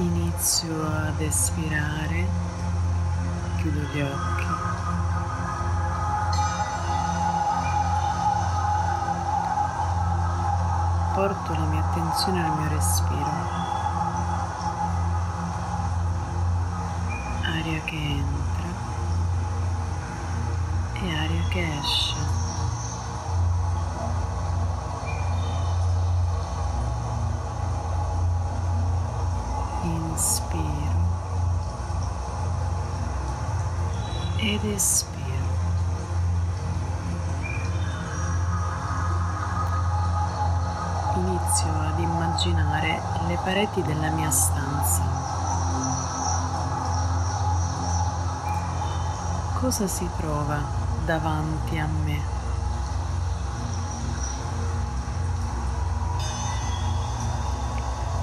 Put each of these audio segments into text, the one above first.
Inizio ad espirare, chiudo gli occhi. Porto la mia attenzione al mio respiro. Aria che entra e aria che esce. Inspiro ed espiro. Inizio ad immaginare le pareti della mia stanza. Cosa si trova davanti a me?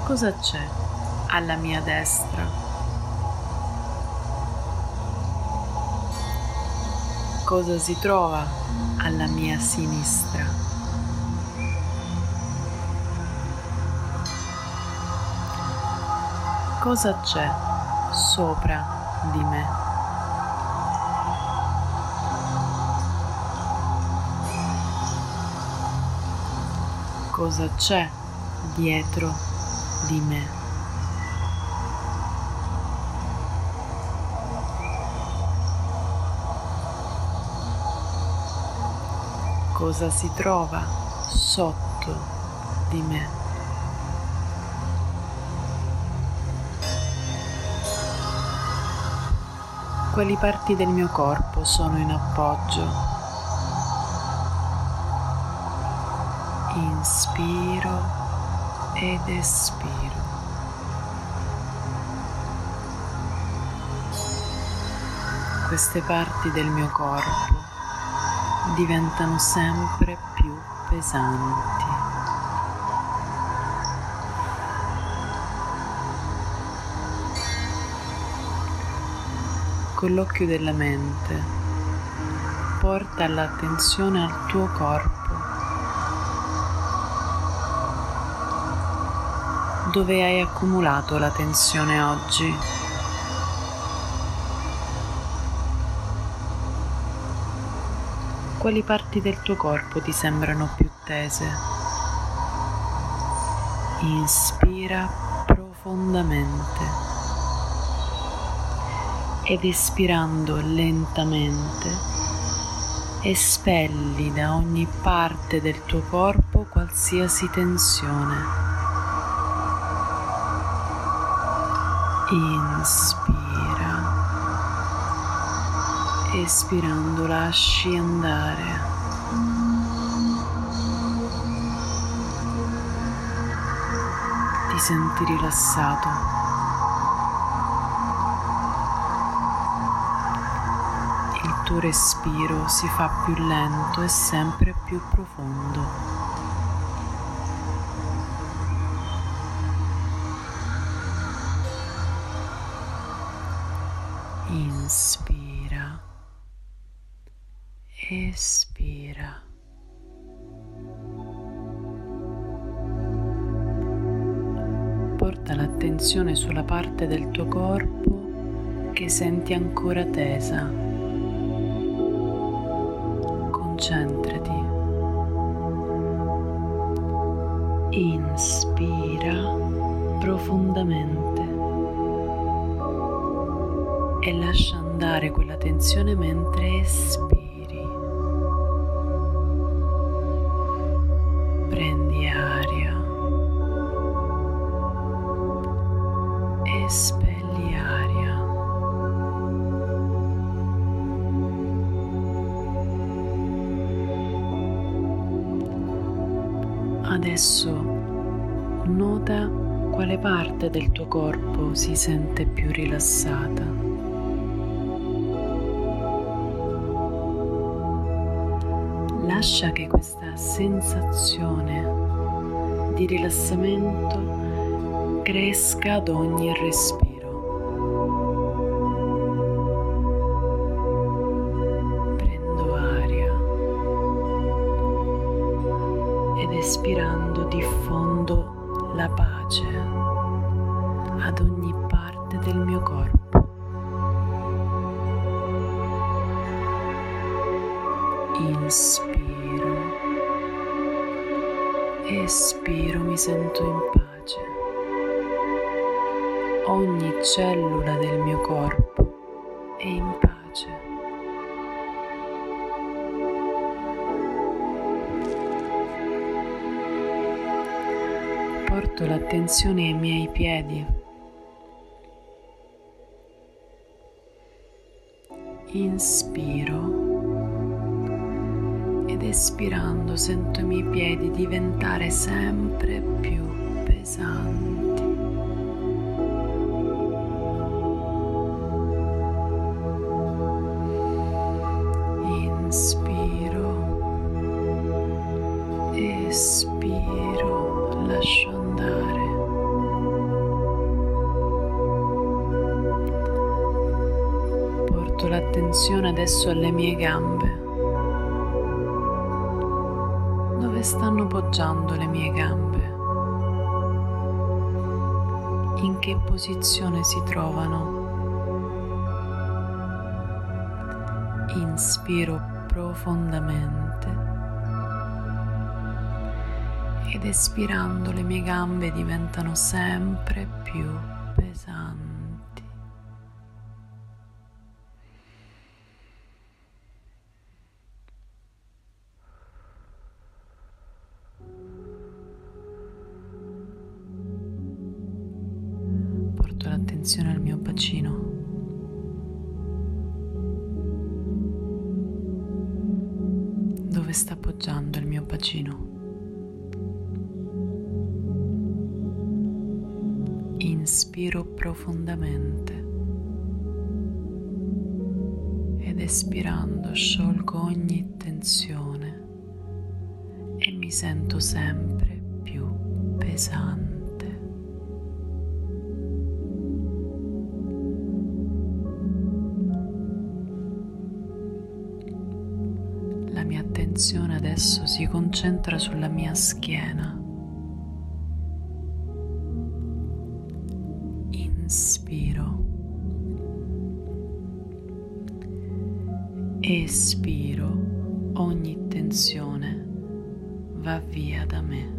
Cosa c'è alla mia destra. Cosa si trova alla mia sinistra? Cosa c'è sopra di me? Cosa c'è dietro di me? Cosa si trova sotto di me. Quali parti del mio corpo sono in appoggio? Inspiro ed espiro. Queste parti del mio corpo diventano sempre più pesanti. Con l'occhio della mente porta l'attenzione al tuo corpo. Dove hai accumulato la tensione oggi? Quali parti del tuo corpo ti sembrano più tese. Inspira profondamente ed espirando lentamente espelli da ogni parte del tuo corpo qualsiasi tensione. Inspira espirando lasci andare. Ti senti rilassato. Il tuo respiro si fa più lento e sempre più profondo. Inspira espira. Porta l'attenzione sulla parte del tuo corpo che senti ancora tesa. Concentrati. Inspira profondamente e lascia andare quella tensione mentre espira. Adesso nota quale parte del tuo corpo si sente più rilassata. Lascia che questa sensazione di rilassamento cresca ad ogni respiro. Ed espirando diffondo la pace ad ogni del mio corpo. Inspiro, espiro, mi sento in pace. Ogni cellula del mio corpo è in pace. Porto l'attenzione ai miei piedi. Inspiro ed espirando sento i miei piedi diventare sempre più pesanti. L'attenzione adesso alle mie gambe. Dove stanno poggiando le mie gambe? In che posizione si trovano? Inspiro profondamente ed espirando le mie gambe diventano sempre più attenzione al mio bacino. Dove sta appoggiando il mio bacino? Inspiro profondamente ed espirando sciolgo ogni tensione e mi sento sempre più pesante. Attenzione adesso si concentra sulla mia schiena. Inspiro. Espiro. Ogni tensione va via da me.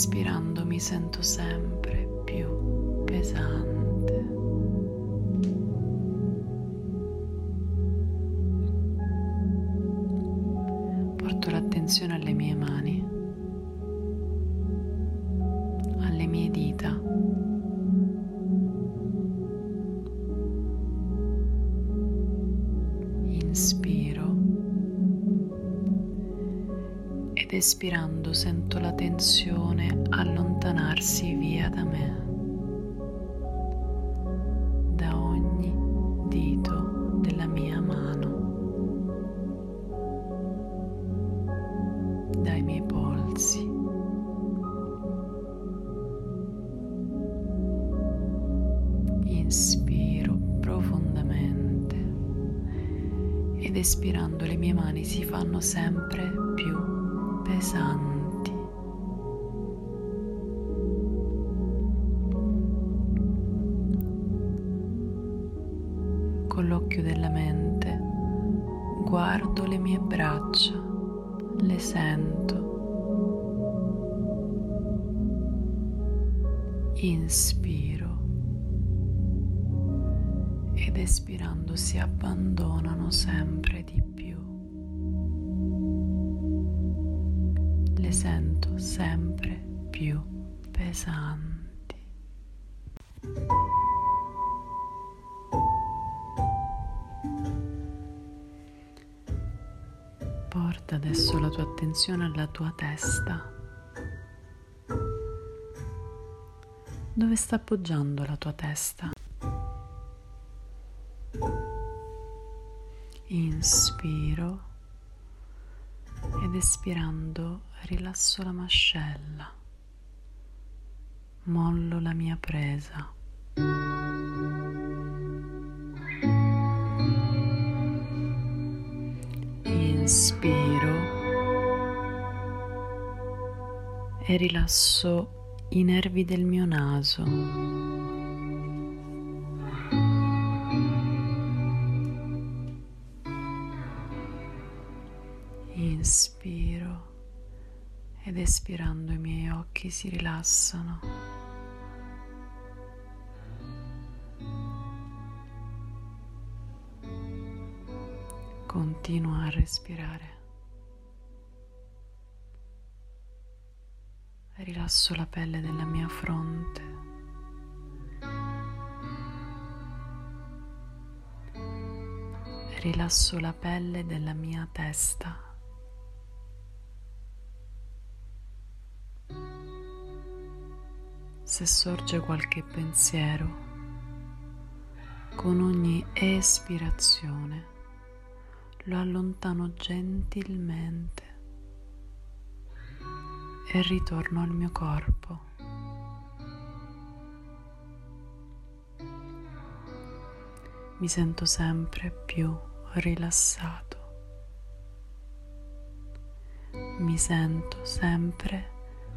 Espirando mi sento sempre più pesante. Porto l'attenzione alle mie mani, alle mie dita. Inspiro ed espirando sento la tensione allontanarsi via da me, da ogni dito della mia mano, dai miei polsi. Inspiro profondamente. Ed espirando le mie mani si fanno sempre più pesanti. Con l'occhio della mente guardo le mie braccia, le sento. Inspiro ed espirando si abbandonano sempre di più. Le sento sempre più pesanti. Porta adesso la tua attenzione alla tua testa. Dove sta appoggiando la tua testa? Inspiro ed espirando rilasso la mascella, mollo la mia presa. Inspiro e rilasso i nervi del mio naso. Inspiro ed espirando i miei occhi si rilassano. Continua a respirare. rilasso la pelle della mia fronte. Rilasso la pelle della mia testa. Se sorge qualche pensiero, con ogni espirazione lo allontano gentilmente e ritorno al mio corpo. Mi sento sempre più rilassato. Mi sento sempre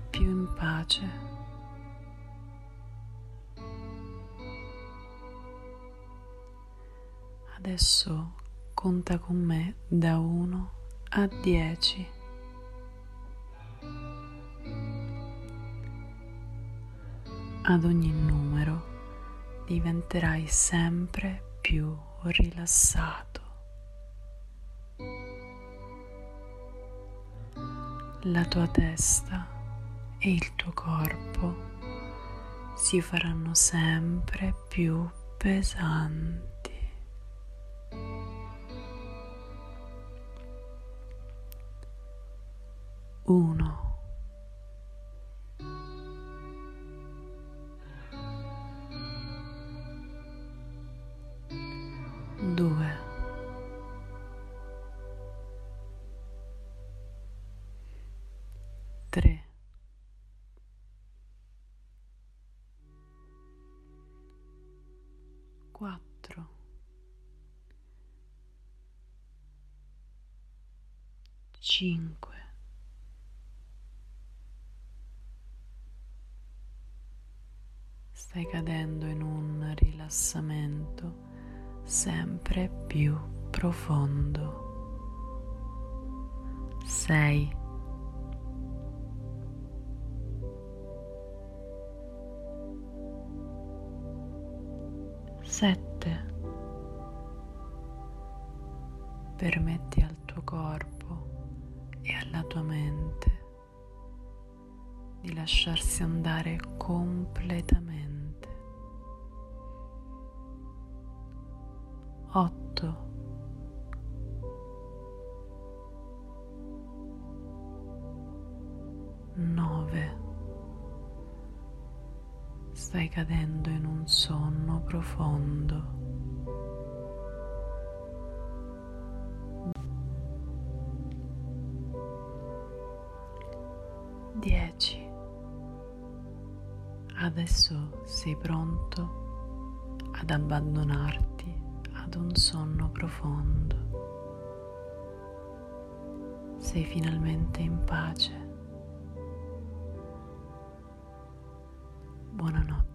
più in pace. Adesso conta con me da 1 a 10. ad ogni numero diventerai sempre più rilassato. La tua testa e il tuo corpo si faranno sempre più pesanti. Uno. due, tre, quattro, cinque. Stai cadendo in un rilassamento sempre più profondo. Sei. Sette. Permetti al tuo corpo e alla tua mente di lasciarsi andare completamente. Otto, nove. Stai cadendo in un sonno profondo. Dieci. Adesso sei pronto ad abbandonarti ad un sonno profondo. Sei finalmente in pace. Buonanotte.